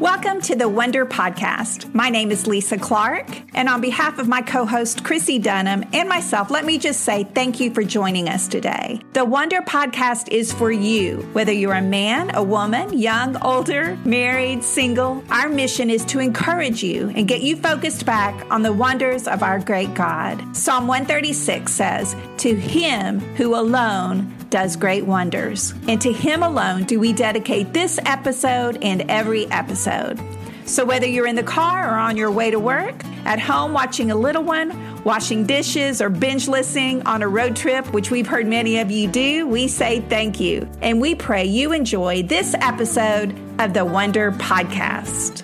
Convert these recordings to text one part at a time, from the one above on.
Welcome to the Wonder Podcast. My name is Lisa Clark, and on behalf of my co host Chrissie Dunham and myself, let me just say thank you for joining us today. The Wonder Podcast is for you, whether you're a man, a woman, young, older, married, single. Our mission is to encourage you and get you focused back on the wonders of our great God. Psalm 136 says, To him who alone does great wonders. And to Him alone do we dedicate this episode and every episode. So, whether you're in the car or on your way to work, at home watching a little one, washing dishes, or binge listening on a road trip, which we've heard many of you do, we say thank you. And we pray you enjoy this episode of the Wonder Podcast.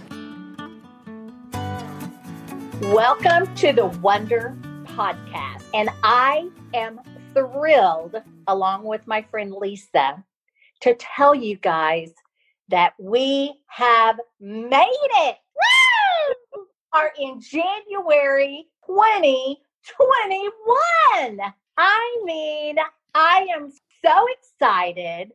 Welcome to the Wonder Podcast. And I am thrilled, along with my friend Lisa, to tell you guys that we have made it. Are in January 2021. I mean, I am so excited,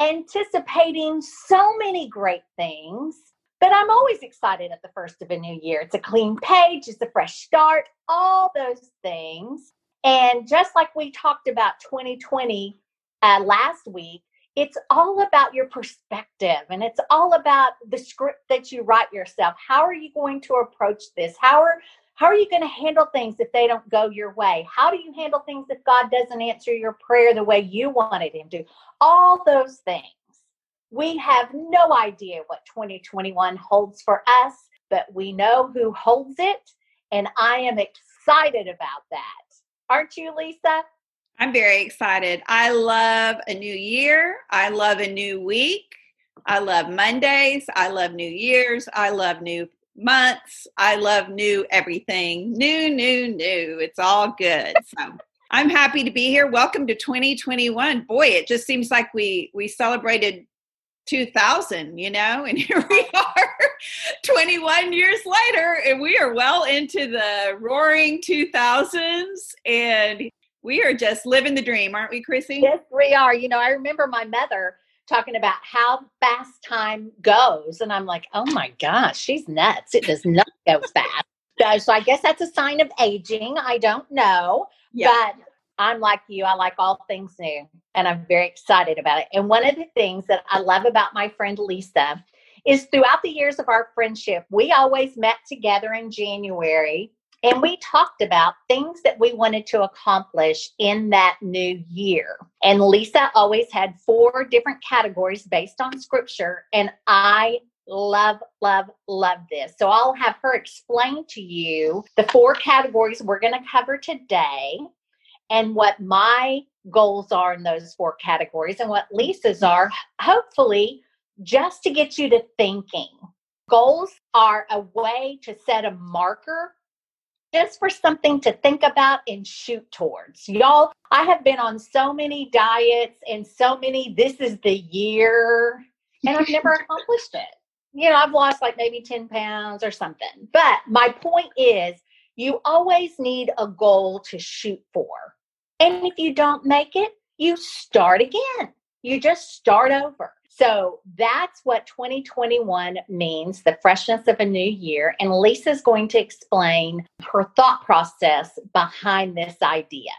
anticipating so many great things. But I'm always excited at the first of a new year. It's a clean page, it's a fresh start, all those things. And just like we talked about 2020 uh, last week, it's all about your perspective and it's all about the script that you write yourself. How are you going to approach this? How are how are you going to handle things if they don't go your way? How do you handle things if God doesn't answer your prayer the way you wanted him to? All those things. We have no idea what 2021 holds for us, but we know who holds it and I am excited about that. Aren't you, Lisa? I'm very excited. I love a new year. I love a new week. I love Mondays. I love New Year's. I love new months. I love new everything. New, new, new. It's all good. So I'm happy to be here. Welcome to 2021. Boy, it just seems like we we celebrated 2000, you know, and here we are 21 years later, and we are well into the roaring 2000s, and we are just living the dream, aren't we, Chrissie? Yes, we are. You know, I remember my mother talking about how fast time goes, and I'm like, oh my gosh, she's nuts. It does not go fast. So I guess that's a sign of aging. I don't know. Yeah. But I'm like you, I like all things new, and I'm very excited about it. And one of the things that I love about my friend Lisa is throughout the years of our friendship, we always met together in January and we talked about things that we wanted to accomplish in that new year. And Lisa always had four different categories based on scripture. And I love, love, love this. So I'll have her explain to you the four categories we're going to cover today and what my goals are in those four categories and what Lisa's are, hopefully, just to get you to thinking. Goals are a way to set a marker just for something to think about and shoot towards. Y'all, I have been on so many diets and so many, this is the year, and I've never accomplished it. You know, I've lost like maybe 10 pounds or something. But my point is, you always need a goal to shoot for. And if you don't make it, you start again. You just start over. So that's what 2021 means the freshness of a new year. And Lisa's going to explain her thought process behind this idea.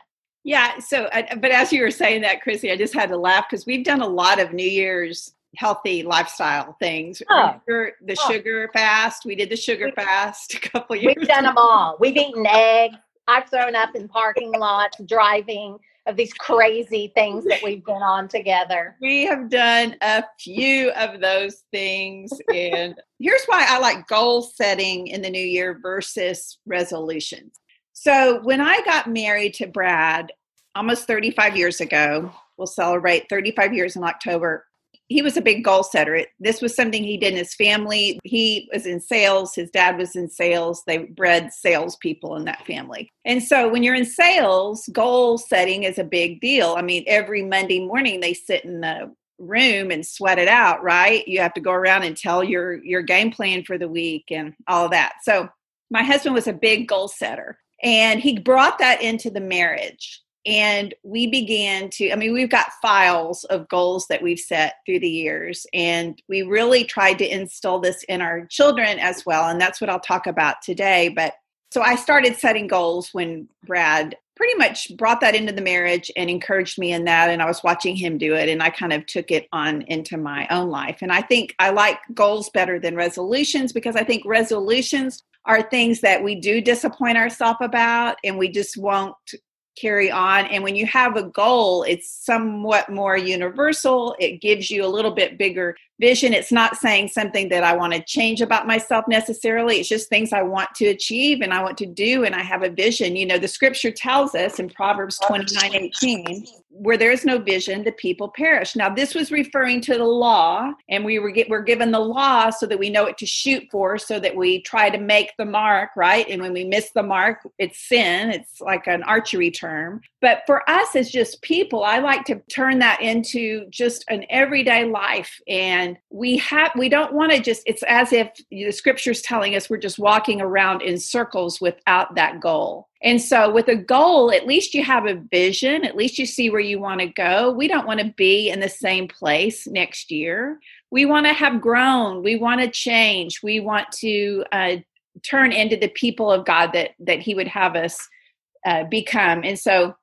Yeah. So, uh, but as you were saying that, Chrissie, I just had to laugh because we've done a lot of New Year's healthy lifestyle things. Oh. the oh. sugar fast. We did the sugar we, fast a couple years. We've done them all. We've eaten eggs. I've thrown up in parking lots driving of these crazy things that we've been on together. We have done a few of those things. And here's why I like goal setting in the new year versus resolutions. So, when I got married to Brad almost 35 years ago, we'll celebrate 35 years in October he was a big goal setter. This was something he did in his family. He was in sales. His dad was in sales. They bred salespeople in that family. And so when you're in sales, goal setting is a big deal. I mean, every Monday morning they sit in the room and sweat it out, right? You have to go around and tell your your game plan for the week and all that. So my husband was a big goal setter and he brought that into the marriage. And we began to i mean we've got files of goals that we've set through the years and we really tried to instill this in our children as well and that's what i'll talk about today but so i started setting goals when brad pretty much brought that into the marriage and encouraged me in that and i was watching him do it and i kind of took it on into my own life. And i think i like goals better than resolutions because i think resolutions are things that we do disappoint ourselves about and we just won't carry on. And when you have a goal, it's somewhat more universal. It gives you a little bit bigger vision. It's not saying something that I want to change about myself necessarily. It's just things I want to achieve and I want to do. And I have a vision. You know, the scripture tells us in Proverbs 29 18, where there is no vision, the people perish. Now, this was referring to the law, and we were, get, we're given the law so that we know what to shoot for, so that we try to make the mark, right? And when we miss the mark, it's sin. It's like an archery term. But for us as just people, I like to turn that into just an everyday life. And we have, we don't want to just, it's as if the scripture's telling us we're just walking around in circles without that goal. And so, with a goal, at least you have a vision, at least you see where you want to go. We don't want to be in the same place next year. We want to have grown, we want to change, we want to uh, turn into the people of God that, that He would have us uh, become. And so,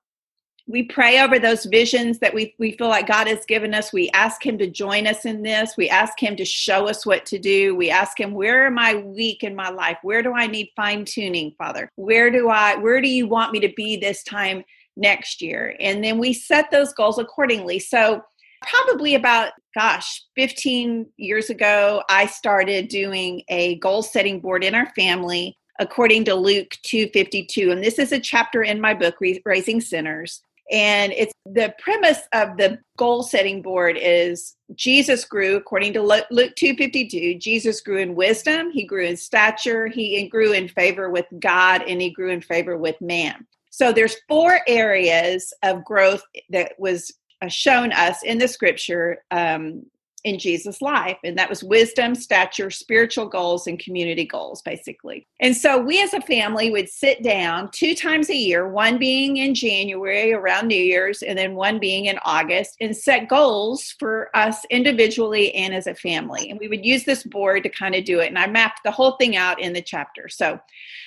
we pray over those visions that we, we feel like God has given us. We ask Him to join us in this. We ask Him to show us what to do. We ask Him, where am I weak in my life? Where do I need fine tuning, Father? Where do I, where do you want me to be this time next year? And then we set those goals accordingly. So, probably about, gosh, 15 years ago, I started doing a goal setting board in our family according to Luke 252 and this is a chapter in my book Raising Sinners and it's the premise of the goal setting board is Jesus grew according to Luke 252. Jesus grew in wisdom, he grew in stature, he grew in favor with God, and he grew in favor with man. So there's four areas of growth that was uh, shown us in the scripture um, in Jesus' life. And that was wisdom, stature, spiritual goals, and community goals, basically. And so we as a family would sit down two times a year, one being in January around New Year's, and then one being in August, and set goals for us individually and as a family. And we would use this board to kind of do it. And I mapped the whole thing out in the chapter. So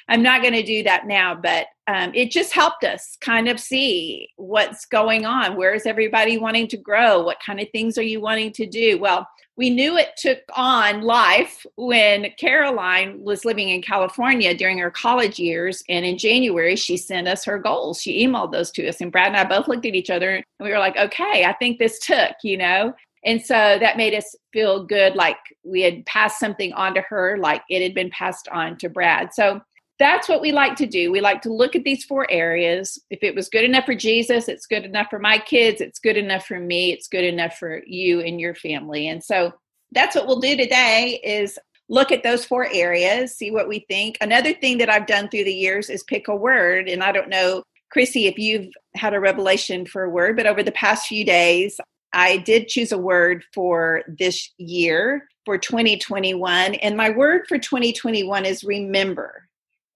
I'm not going to do that now, but um, it just helped us kind of see what's going on. Where is everybody wanting to grow? What kind of things are you wanting to do? Well, we knew it took on life when Caroline was living in California during her college years. And in January, she sent us her goals. She emailed those to us. And Brad and I both looked at each other and we were like, okay, I think this took, you know? And so that made us feel good, like we had passed something on to her, like it had been passed on to Brad. So that's what we like to do. We like to look at these four areas. If it was good enough for Jesus, it's good enough for my kids, it's good enough for me, it's good enough for you and your family. And so that's what we'll do today is look at those four areas, see what we think. Another thing that I've done through the years is pick a word and I don't know Chrissie if you've had a revelation for a word, but over the past few days I did choose a word for this year for 2021 and my word for 2021 is remember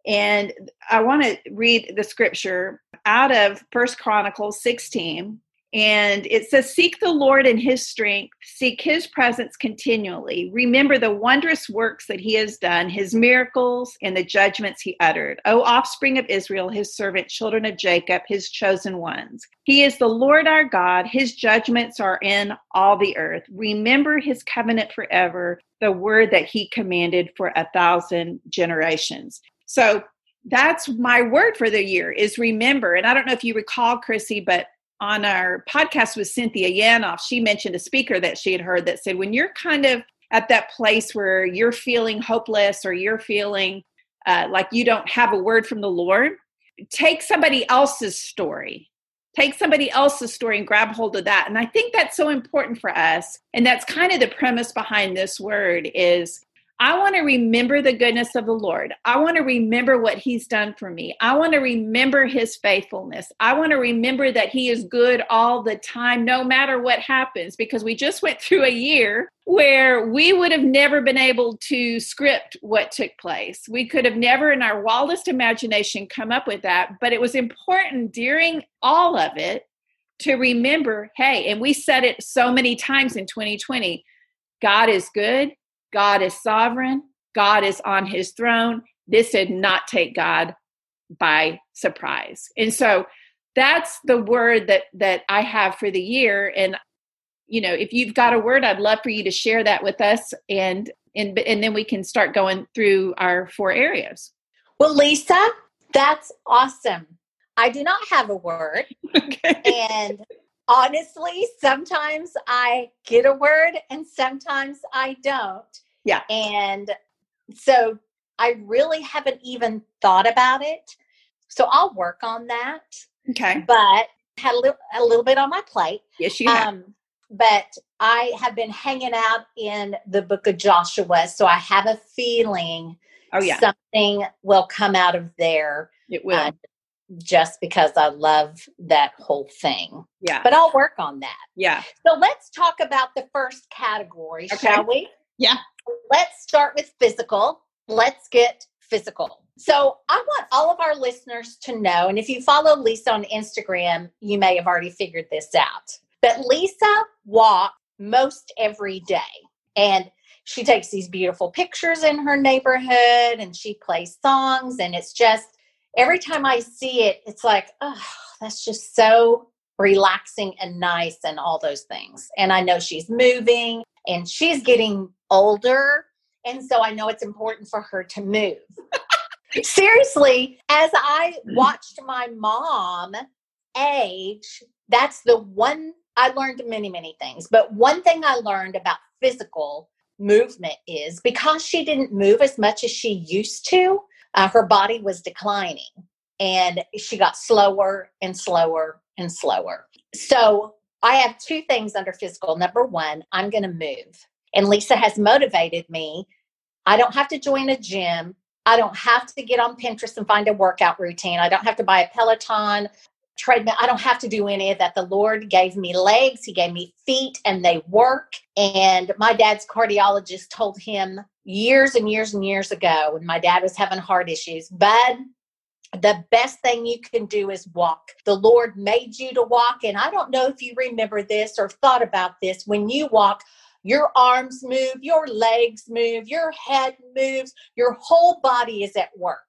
and I want to read the scripture out of First Chronicles 16. And it says, Seek the Lord in his strength, seek his presence continually. Remember the wondrous works that he has done, his miracles, and the judgments he uttered. O offspring of Israel, his servant, children of Jacob, his chosen ones. He is the Lord our God, his judgments are in all the earth. Remember his covenant forever, the word that he commanded for a thousand generations. So that's my word for the year is remember. And I don't know if you recall, Chrissie, but on our podcast with Cynthia Yanof, she mentioned a speaker that she had heard that said, when you're kind of at that place where you're feeling hopeless or you're feeling uh, like you don't have a word from the Lord, take somebody else's story. Take somebody else's story and grab hold of that. And I think that's so important for us. And that's kind of the premise behind this word is I want to remember the goodness of the Lord. I want to remember what He's done for me. I want to remember His faithfulness. I want to remember that He is good all the time, no matter what happens, because we just went through a year where we would have never been able to script what took place. We could have never, in our wildest imagination, come up with that. But it was important during all of it to remember hey, and we said it so many times in 2020 God is good God is sovereign, God is on his throne. This did not take God by surprise. And so that's the word that that I have for the year and you know, if you've got a word, I'd love for you to share that with us and and and then we can start going through our four areas. Well, Lisa, that's awesome. I do not have a word. Okay. And honestly, sometimes I get a word and sometimes I don't. Yeah. And so I really haven't even thought about it. So I'll work on that. Okay. But had a little, a little bit on my plate. Yes, you have. Um, but I have been hanging out in the book of Joshua, so I have a feeling oh, yeah. something will come out of there. It will. Uh, just because I love that whole thing. Yeah. But I'll work on that. Yeah. So let's talk about the first category, okay. shall we? Yeah. Let's start with physical. Let's get physical. So, I want all of our listeners to know, and if you follow Lisa on Instagram, you may have already figured this out. But Lisa walks most every day. And she takes these beautiful pictures in her neighborhood and she plays songs. And it's just every time I see it, it's like, oh, that's just so relaxing and nice and all those things. And I know she's moving and she's getting older. And so I know it's important for her to move. Seriously, as I watched my mom age, that's the one I learned many, many things. But one thing I learned about physical movement is because she didn't move as much as she used to, uh, her body was declining and she got slower and slower and slower. So I have two things under physical. Number one, I'm going to move. And Lisa has motivated me. I don't have to join a gym. I don't have to get on Pinterest and find a workout routine. I don't have to buy a Peloton treadmill. I don't have to do any of that. The Lord gave me legs, He gave me feet, and they work. And my dad's cardiologist told him years and years and years ago when my dad was having heart issues, Bud, the best thing you can do is walk. The Lord made you to walk. And I don't know if you remember this or thought about this. When you walk, your arms move, your legs move, your head moves, your whole body is at work.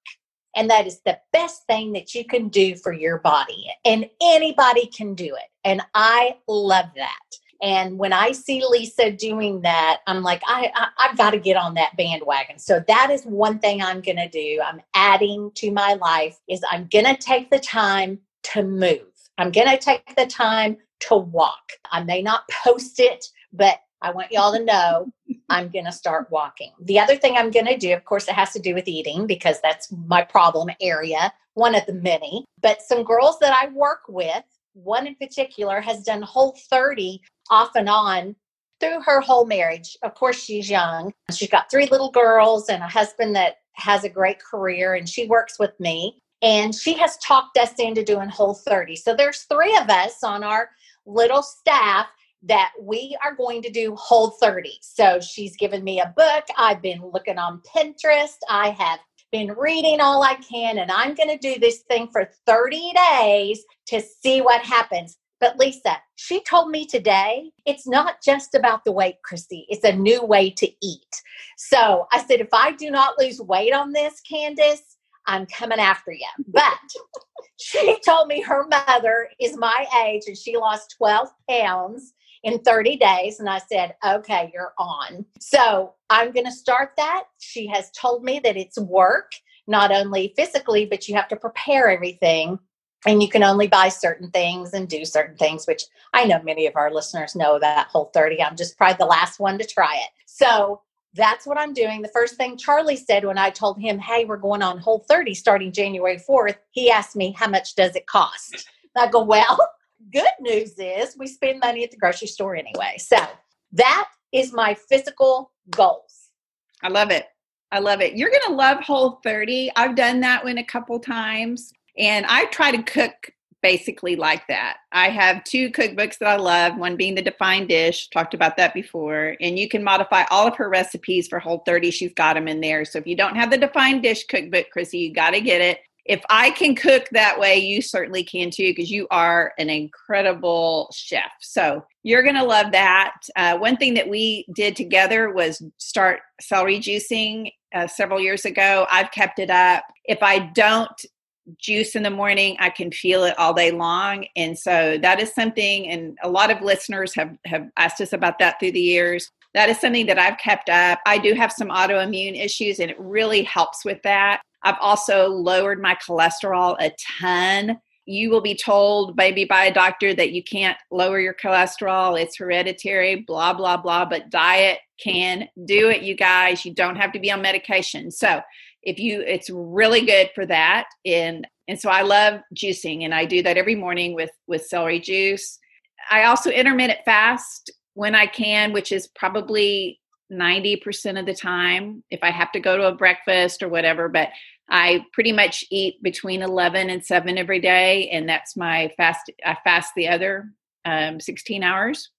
And that is the best thing that you can do for your body. And anybody can do it. And I love that. And when I see Lisa doing that, I'm like, I, I have got to get on that bandwagon. So that is one thing I'm going to do. I'm adding to my life is I'm going to take the time to move. I'm going to take the time to walk. I may not post it, but I want y'all to know I'm going to start walking. The other thing I'm going to do, of course, it has to do with eating because that's my problem area, one of the many. But some girls that I work with, one in particular has done whole 30 off and on through her whole marriage. Of course, she's young. She's got three little girls and a husband that has a great career, and she works with me. And she has talked us into doing whole 30. So there's three of us on our little staff that we are going to do whole 30. So she's given me a book. I've been looking on Pinterest. I have been reading all I can, and I'm going to do this thing for 30 days to see what happens. But Lisa, she told me today it's not just about the weight, Christy. It's a new way to eat. So I said, if I do not lose weight on this, Candace, I'm coming after you. But she told me her mother is my age and she lost 12 pounds in 30 days. And I said, okay, you're on. So I'm going to start that. She has told me that it's work, not only physically, but you have to prepare everything and you can only buy certain things and do certain things, which I know many of our listeners know that whole 30. I'm just probably the last one to try it. So that's what I'm doing. The first thing Charlie said when I told him, hey, we're going on whole 30 starting January 4th, he asked me, how much does it cost? I go, well, good news is we spend money at the grocery store anyway. So that is my physical goals. I love it. I love it. You're to love Whole 30. I've done that one a couple times and I try to cook basically like that. I have two cookbooks that I love, one being the Defined Dish, talked about that before, and you can modify all of her recipes for Whole 30. She's got them in there. So if you don't have the Defined Dish cookbook, Chrissie, you got to get it. If I can cook that way, you certainly can too, because you are an incredible chef. So you're going to love that. Uh, one thing that we did together was start celery juicing uh, several years ago. I've kept it up. If I don't juice in the morning. I can feel it all day long. And so that is something and a lot of listeners have have asked us about that through the years. That is something that i've kept up. I do have some autoimmune issues and it really helps with that. I've also lowered my cholesterol a ton. You will be told maybe by a doctor that you can't lower your cholesterol. It's hereditary blah blah blah. But diet can do it you guys. You don't have to be on medication. So if you it's really good for that. And and so i love juicing and i do that every morning with with celery juice. I also intermittent fast when i can which is probably 90% of the time if i have to go to a breakfast or whatever but i pretty much eat between 11 and 7 every day and that's my fast i fast the other um, 16 hours.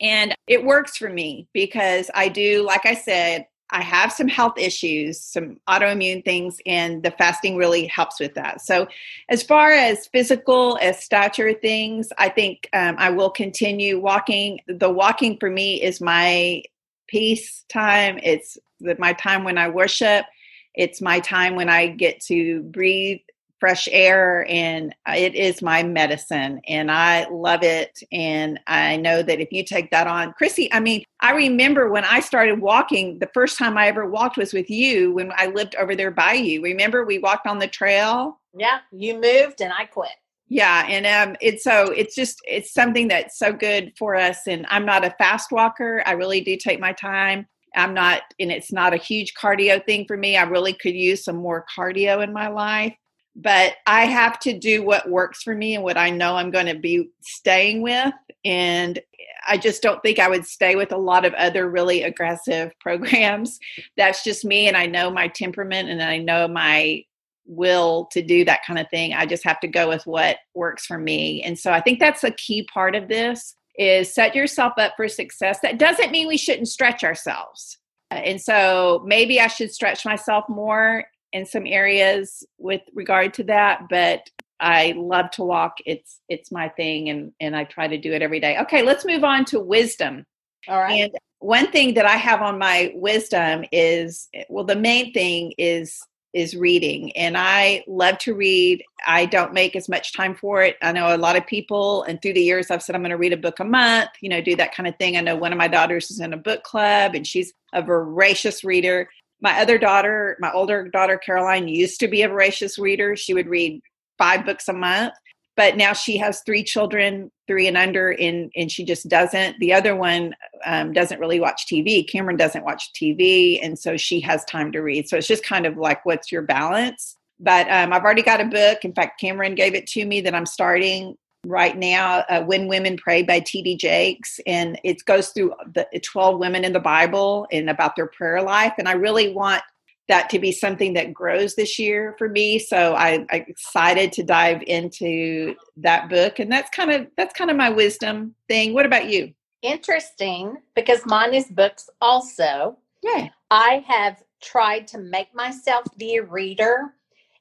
And it works for me because i do like i said I have some health issues, some autoimmune things, and the fasting really helps with that. So, as far as physical, as stature things, I think um, I will continue walking. The walking for me is my peace time. It's the, my time when I worship. It's my time when I get to breathe fresh air and it is my medicine and I love it. And I know that if you take that on, Chrissie, I mean, I remember when I started walking, the first time I ever walked was with you when I lived over there by you. Remember we walked on the trail? Yeah, you moved and I quit. Yeah, and um, it's so it's just it's something that's so good for us. And I'm not a fast walker. I really do take my time. I'm not, and it's not a huge cardio thing for me. I really could use some more cardio in my life but I have to do what works for me and what I know I'm going to be staying with. And I just don't think I would stay with a lot of other really aggressive programs. That's just me. And I know my temperament and I know my will to do that kind of thing. I just have to go with what works for me. And so I think that's a key part of this is set yourself up for success. That doesn't mean we shouldn't stretch ourselves. And so maybe I should stretch myself more in some areas with regard to that, but I love to walk. It's it's my thing and and I try to do it every day. Okay, let's move on to wisdom. All right. And one thing that I have on my wisdom is well the main thing is is reading and I love to read. I don't make as much time for it. I know a lot of people and through the years I've said I'm going to read a book a month, you know, do that kind of thing. I know one of my daughters is in a book club and she's a voracious reader my other daughter, my older daughter Caroline, used to be a voracious reader. She would read five books a month, but now she has three children, three and under, and and she just doesn't. The other one um, doesn't really watch TV. Cameron doesn't watch TV, and so she has time to read. So it's just kind of like, what's your balance? But um, I've already got a book. In fact, Cameron gave it to me that I'm starting right now uh, when women pray by td jakes and it goes through the 12 women in the bible and about their prayer life and i really want that to be something that grows this year for me so I, i'm excited to dive into that book and that's kind of that's kind of my wisdom thing. What about you? Interesting because mine is books also. Yeah. I have tried to make myself be a reader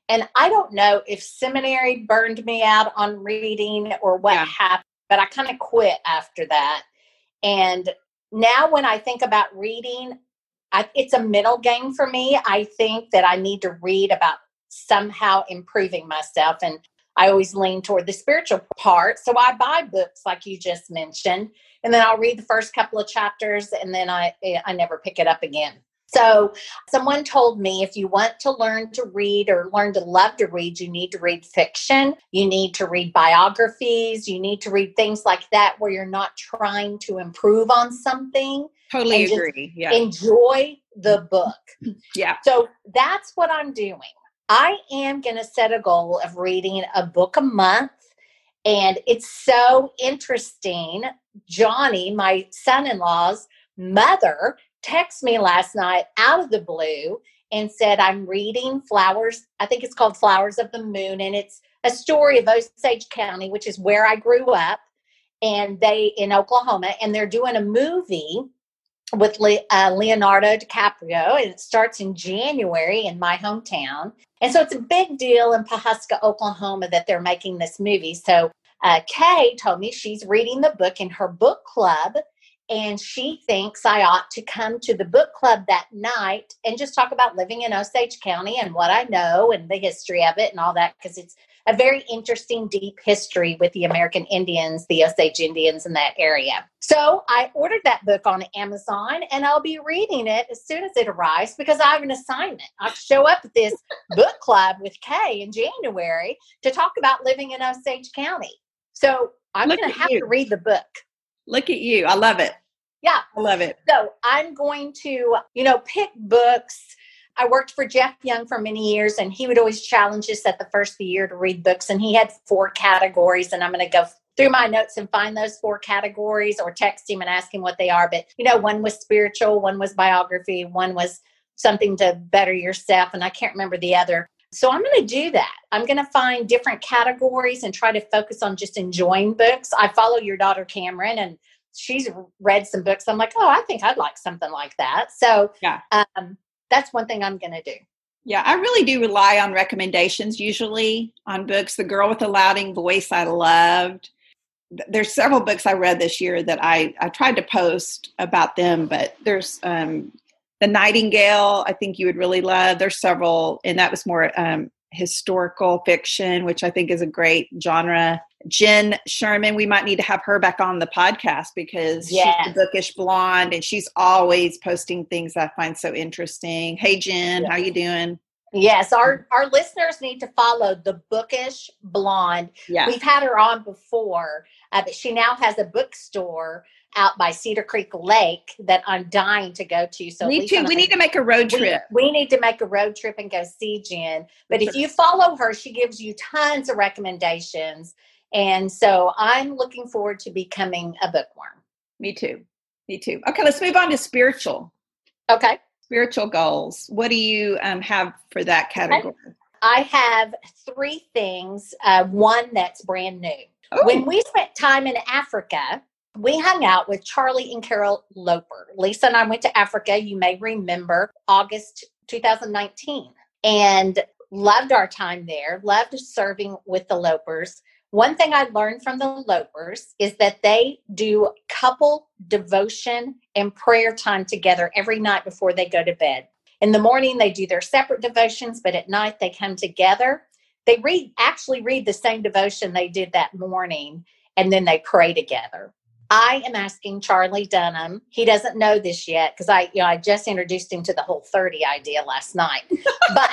and I don't know if seminary burned me out on reading or what yeah. happened, but I kind of quit after that. And now when I think about reading, I, it's a middle game for me. I think that I need to read about somehow improving myself. And I always lean toward the spiritual part. So I buy books like you just mentioned, and then I'll read the first couple of chapters and then I eh, I never pick it up again. So, someone told me if you want to learn to read or learn to love to read, you need to read fiction. You need to read biographies. You need to read things like that where you're not trying to improve on something. Totally agree. Yeah. Enjoy the book. yeah. So, that's what I'm doing. I am going to set a goal of reading a book a month. And it's so interesting. Johnny, my son in law's mother, texted me last night out of the blue and said, I'm reading Flowers. I think it's called Flowers of the Moon. And it's a story of Osage County, which is where I grew up, and they in Oklahoma. And they're doing a movie with Le, uh, Leonardo DiCaprio. And it starts in January in my hometown. And so it's a big deal in Pawhuska, Oklahoma that they're making this movie. So uh, Kay told me she's reading the book in her book club and she thinks I ought to come to the book club that night and just talk about living in Osage County and what I know and the history of it and all that because it's a very interesting, deep history with the American Indians, the Osage Indians in that area. So I ordered that book on Amazon and I'll be reading it as soon as it arrives because I have an assignment. I'll show up at this book club with Kay in January to talk about living in Osage County. So I'm going to have you. to read the book. Look at you. I love it. Yeah. I love it. So I'm going to, you know, pick books. I worked for Jeff Young for many years, and he would always challenge us at the first of the year to read books. And he had four categories, and I'm going to go through my notes and find those four categories or text him and ask him what they are. But, you know, one was spiritual, one was biography, one was something to better yourself, and I can't remember the other. So I'm going to do that. I'm going to find different categories and try to focus on just enjoying books. I follow your daughter Cameron and she's read some books. I'm like, oh, I think I'd like something like that. So yeah, um, that's one thing I'm going to do. Yeah, I really do rely on recommendations usually on books. The Girl with the Louding Voice I loved. There's several books I read this year that I I tried to post about them, but there's um, the Nightingale. I think you would really love. There's several, and that was more um, historical fiction, which I think is a great genre. Jen Sherman, we might need to have her back on the podcast because yes. she's the bookish blonde and she's always posting things I find so interesting. Hey Jen, yes. how you doing? Yes, our our listeners need to follow the bookish blonde. Yeah. We've had her on before, uh, but she now has a bookstore out by Cedar Creek Lake that I'm dying to go to. So me too. We need to make a road trip. We, we, need to make a road trip and go see Jen. But if you follow her, she gives you tons of recommendations. And so I'm looking forward to becoming a bookworm. Me too. Me too. Okay, let's move on to spiritual. Okay. Spiritual goals. What do you um, have for that category? I have three things. Uh, one that's brand new. Ooh. When we spent time in Africa, we hung out with Charlie and Carol Loper. Lisa and I went to Africa, you may remember, August 2019, and loved our time there, loved serving with the Lopers. One thing I learned from the Lopers is that they do couple devotion and prayer time together every night before they go to bed. In the morning, they do their separate devotions, but at night, they come together. They read, actually read the same devotion they did that morning, and then they pray together. I am asking Charlie Dunham. He doesn't know this yet because I, you know, I just introduced him to the whole 30 idea last night. but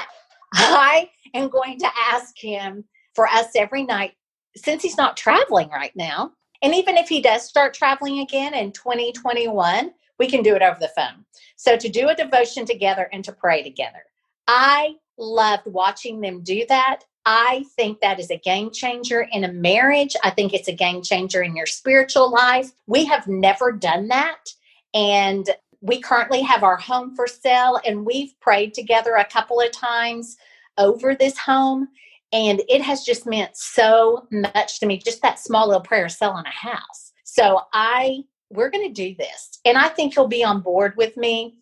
I am going to ask him for us every night since he's not traveling right now. And even if he does start traveling again in 2021, we can do it over the phone. So to do a devotion together and to pray together. I loved watching them do that. I think that is a game changer in a marriage. I think it's a game changer in your spiritual life. We have never done that. And we currently have our home for sale, and we've prayed together a couple of times over this home. And it has just meant so much to me, just that small little prayer selling a house. So I, we're going to do this. And I think he'll be on board with me.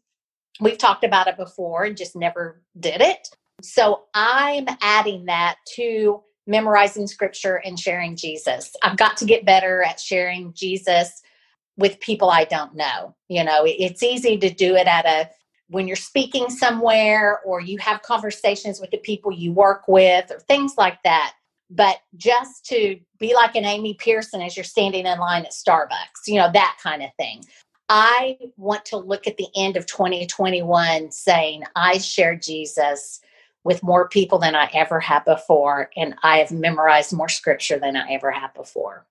We've talked about it before and just never did it. So I'm adding that to memorizing scripture and sharing Jesus. I've got to get better at sharing Jesus with people I don't know. You know, it's easy to do it at a when you're speaking somewhere or you have conversations with the people you work with or things like that. But just to be like an Amy Pearson as you're standing in line at Starbucks, you know, that kind of thing. I want to look at the end of 2021 saying, I share Jesus with more people than I ever have before, and I have memorized more scripture than I ever have before.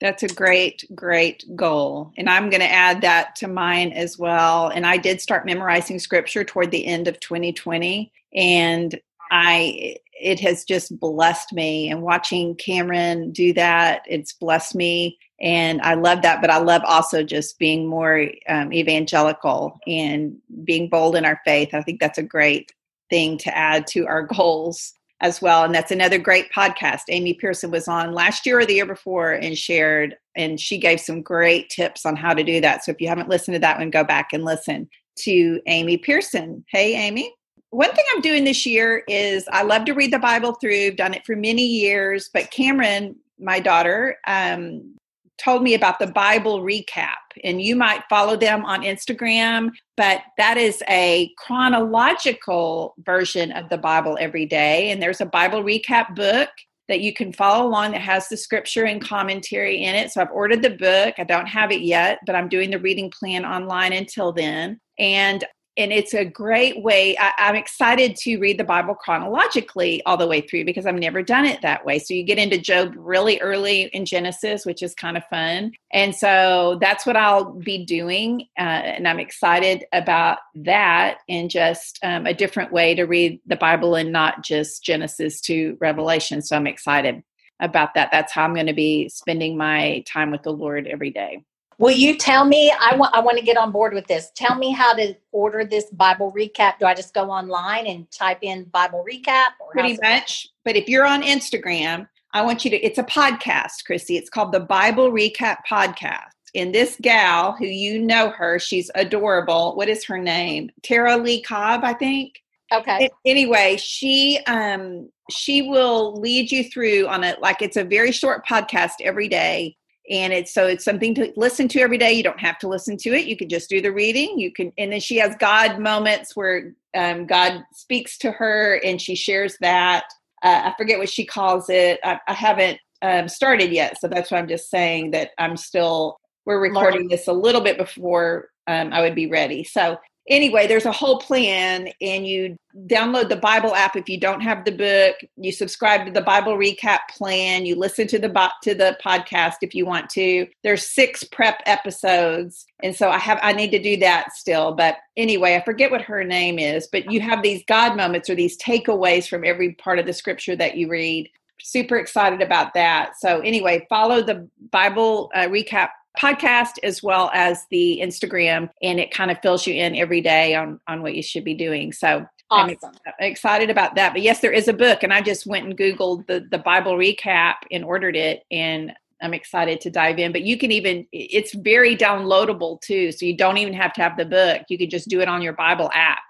That's a great, great goal. And I'm going to add that to mine as well. And I did start memorizing scripture toward the end of 2020. And I, it has just blessed me. And watching Cameron do that, it's blessed me. and I love that. But I love also just being more um, evangelical and being bold in our faith. I think that's a great thing to add to our goals as well. And that's another great podcast. Amy Pearson was on last year or the year before and shared, and she gave some great tips on how to do that. So if you haven't listened to that one, go back and listen to Amy Pearson. Hey, Amy. One thing I'm doing this year is I love to read the Bible through. I've done it for many years, but Cameron, my daughter, um, told me about the Bible recap, and you might follow them on Instagram, but that is a chronological version of the Bible every day. And there's a Bible recap book that you can follow along that has the scripture and commentary in it. So I've ordered the book. I don't have it yet, but I'm doing the reading plan online until then. And and it's a great way. I, am excited to read the Bible chronologically all the way through because I've never done it that way. So you get into Job really early in Genesis, which is kind of fun. And so that's what I'll be doing. Uh, and I'm excited about that in just um, a different way to read the Bible and not just Genesis to Revelation. So I'm excited about that. That's how I'm going to be spending my time with the Lord every day. Will you tell me? I want I want to get on board with this. Tell me how to order this Bible recap. Do I just go online and type in Bible recap? Pretty much. But if you're on Instagram, I want you to. It's a podcast, Christy. It's called the Bible Recap Podcast. And this gal, who you know her, she's adorable. What is her name? Tara-Leigh Cobb, I think. Okay. Anyway, she um she will lead you through on it like it's a very short podcast every day and it's so it's something to listen to every day. You don't have to listen to it. You can just do the reading. You can and then she has god moments where um, god speaks to her and she shares that. Uh, i forget what she calls it. I, I haven't um, started yet. So that's why i'm just saying that i'm still we're recording this a little bit before um, i would be ready. So anyway, there's a whole plan, and you download the Bible app if you don't have the book. You subscribe to the Bible recap plan. You listen to the to the podcast if you want to. There's six prep episodes, and so I have I need to do that still. But anyway, I forget what her name is. But you have these God moments or these takeaways from every part of the scripture that you read. Super excited about that. So anyway, follow the Bible uh, recap podcast as well as the Instagram, and it kind of fills you in every day on on what you should be doing. So awesome. I'm excited about that. But yes, there is a book, and I just went and Googled the the Bible recap and ordered it, and I'm excited to dive in. But you can even it's very downloadable too, so you don't even have to have the book. You can just do it on your Bible app.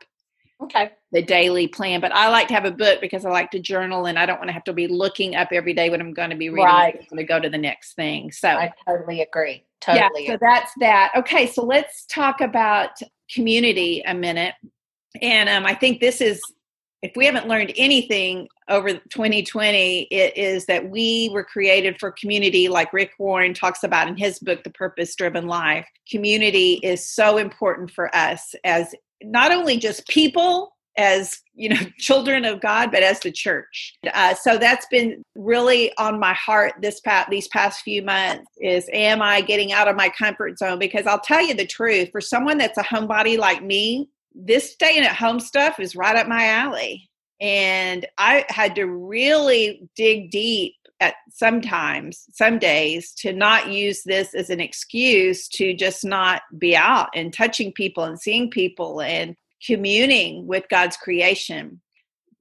Okay. The daily plan. But I like to have a book because I like to journal and I don't want to have to be looking up every day what I'm going to be reading. Right. I'm going to go to the next thing. So I totally agree. Totally. Yeah, so that's that. Okay, so let's talk about community a minute. And um, I think this is, if we haven't learned anything over 2020, it is that we were created for community, like Rick Warren talks about in his book, The Purpose Driven Life. Community is so important for us as not only just people, as you know children of god but as the church. Uh, so that's been really on my heart this past these past few months is am i getting out of my comfort zone? Because i'll tell you the truth for someone that's a homebody like me this staying at home stuff is right up my alley. And i had to really dig deep at sometimes some days to not use this as an excuse to just not be out and touching people and seeing people and communing with God's creation.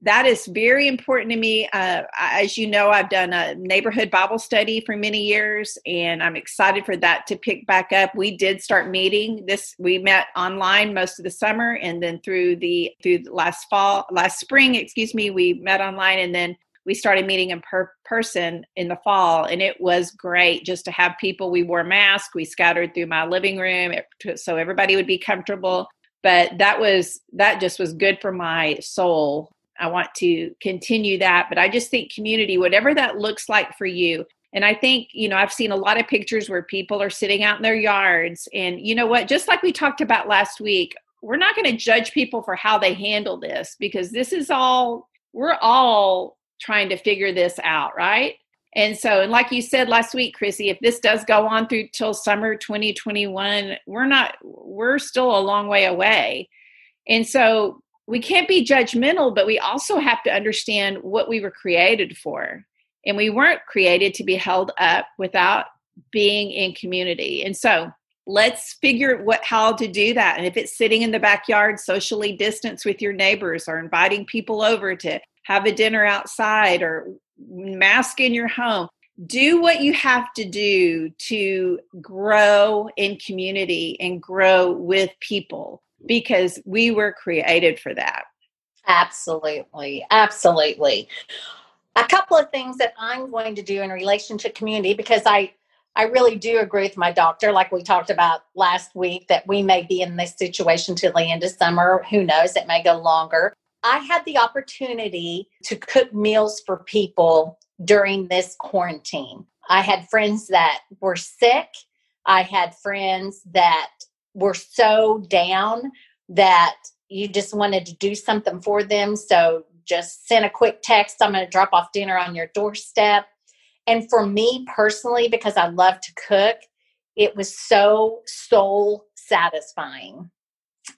That is very important to me. Uh, as you know, I've done a neighborhood Bible study for many years, and I'm excited for that to pick back up. We did start meeting this. We met online most of the summer, and then through the through last fall, last spring, excuse me, we met online, and then we started meeting in per- person in the fall and it was great just to have people. We wore masks we scattered through my living room so everybody would be comfortable. But that was that just was good for my soul. I want to continue that but i just think community whatever that looks like for you and i think you know i've seen a lot of pictures where people are sitting out in their yards and you know what just like we talked about last week we're not going to judge people for how they handle this because this is all we're all trying to figure this out right and so, and like you said last week, Chrissie, if this does go on through till summer 2021, we're not, we're still a long way away. And so we can't be judgmental, but we also have to understand what we were created for. And we weren't created to be held up without being in community. And so let's figure what how to do that. And if it's sitting in the backyard, socially distanced with your neighbors or inviting people over to have a dinner outside or mask in your home, do what you have to do to grow in community and grow with people because we were created for that. Absolutely. Absolutely. A couple of things that I'm going to do in relation to community because I I really do agree with my doctor, like we talked about last week, that we may be in this situation till the end of summer. Who knows? It may go longer. I had the opportunity to cook meals for people during this quarantine. I had friends that were sick. I had friends that were so down that you just wanted to do something for them. So just send a quick text I'm going to drop off dinner on your doorstep. And for me personally, because I love to cook, it was so soul satisfying.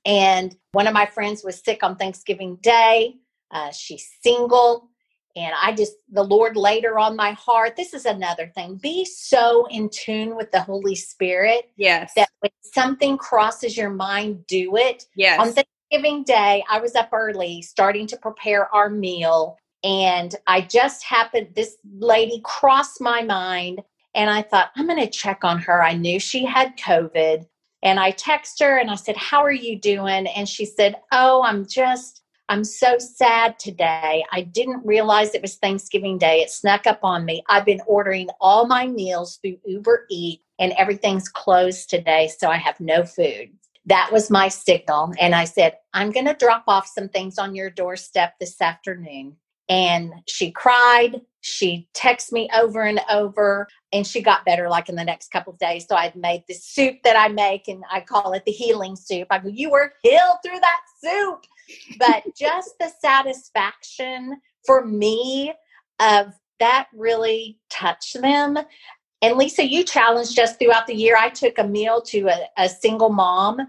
And one of my friends was sick on Thanksgiving Day. Uh, she's single. And I just, the Lord laid her on my heart. This is another thing. Be so in tune with the Holy Spirit. Yes. That when something crosses your mind, do it. Yes. On Thanksgiving Day, I was up early starting to prepare our meal. And I just happened, this lady crossed my mind. And I thought, I'm going to check on her. I knew she had COVID. And I text her and I said, How are you doing? And she said, Oh, I'm just I'm so sad today. I didn't realize it was Thanksgiving Day. It snuck up on me. I've been ordering all my meals through Uber Eat and everything's closed today, so I have no food. That was my signal. And I said, I'm going to drop off some things on your doorstep this afternoon. And she cried. She texted me over and over, and she got better like in the next couple of days. So I'd made this soup that I make, and I call it the healing soup. I go, You were healed through that soup but just the satisfaction for me of that really touched them. And Lisa, you challenged us throughout the year. I took a meal to a, a single mom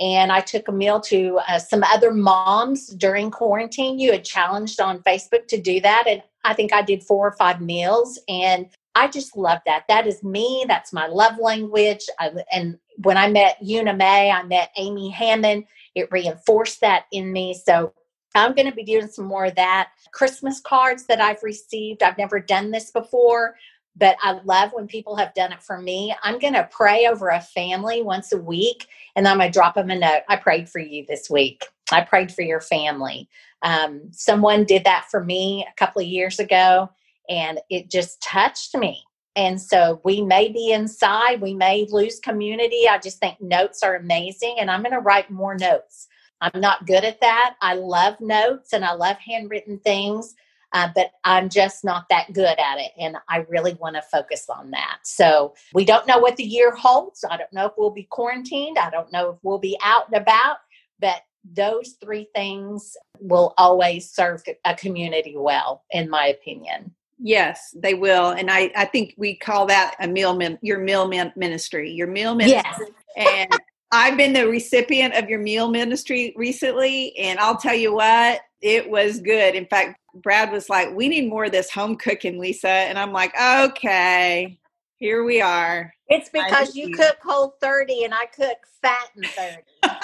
and I took a meal to uh, some other moms during quarantine. You had challenged on Facebook to do that. And I think I did four or five meals. And I just love that. That is me. That's my love language. I, and when I met Una May, I met Amy Hammond it reinforced that in me. So I'm going to be doing some more of that. Christmas cards that I've received. I've never done this before, but I love when people have done it for me. I'm going to pray over a family once a week and I'm going to drop them a note. I prayed for you this week. I prayed for your family. Um, someone did that for me a couple of years ago and it just touched me. And so we may be inside, we may lose community. I just think notes are amazing, and I'm going to write more notes. I'm not good at that. I love notes and I love handwritten things, uh, but I'm just not that good at it. And I really want to focus on that. So we don't know what the year holds. I don't know if we'll be quarantined. I don't know if we'll be out and about, but those three things will always serve a community well, in my opinion. Yes, they will, and I I think we call that a meal min, your meal min, ministry, your meal ministry. Yes. and I've been the recipient of your meal ministry recently, and I'll tell you what, it was good. In fact, Brad was like, "We need more of this home cooking, Lisa," and I'm like, "Okay, here we are." It's because you, cook whole thirty, and I cook fat and thirty.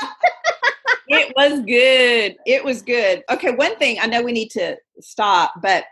it was good. It was good. Okay, one thing I know we need to stop, but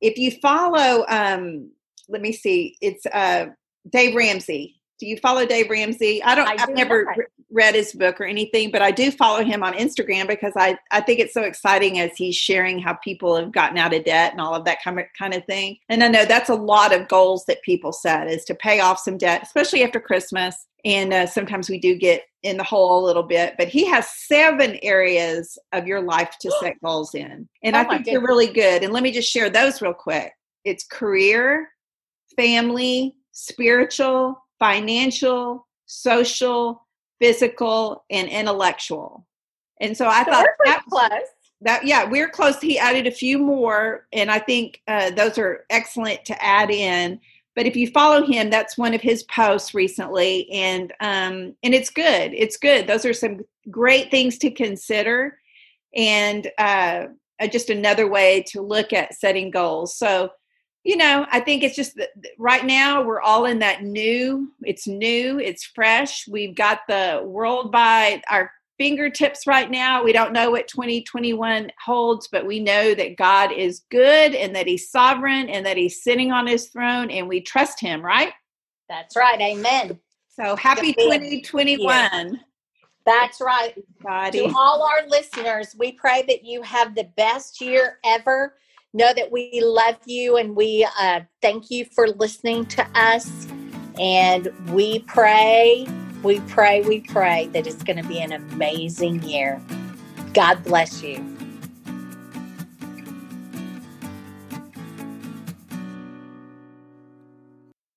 if you follow, um, let me see, it's uh, Dave Ramsey. Do you follow Dave Ramsey? I don't. I have never not. Read his book or anything, but I do follow him on Instagram because I I think it's so exciting as he's sharing how people have gotten out of debt and all of that kind of kind of thing. And I know that's a lot of goals that people set is to pay off some debt, especially after Christmas. And uh, sometimes we do get in the hole a little bit, but he has seven areas of your life to set goals in. And oh I think goodness. they're really good. And let me just share those real quick it's career, family, spiritual, financial, social, physical, and intellectual. And so I so thought that close. That yeah, we're close. He added a few more, and I think uh, those are excellent to add in. But if you follow him, that's one of his posts recently, and um, and it's good. It's good. Those are some great things to consider, and uh, just another way to look at setting goals. So you know, I think it's just that right now we're all in that new, it's new, it's fresh. We've got the world by our fingertips right now. We don't know what 2021 holds, but we know that God is good and that He's sovereign and that He's sitting on His throne and we trust Him, right? That's right. Amen. So happy 2021. That's right. Body. To all our listeners, we pray that you have the best year ever know that we love you and we uh, thank you for listening to us. And we pray, we pray, we pray that it's going to be an amazing year. God bless you.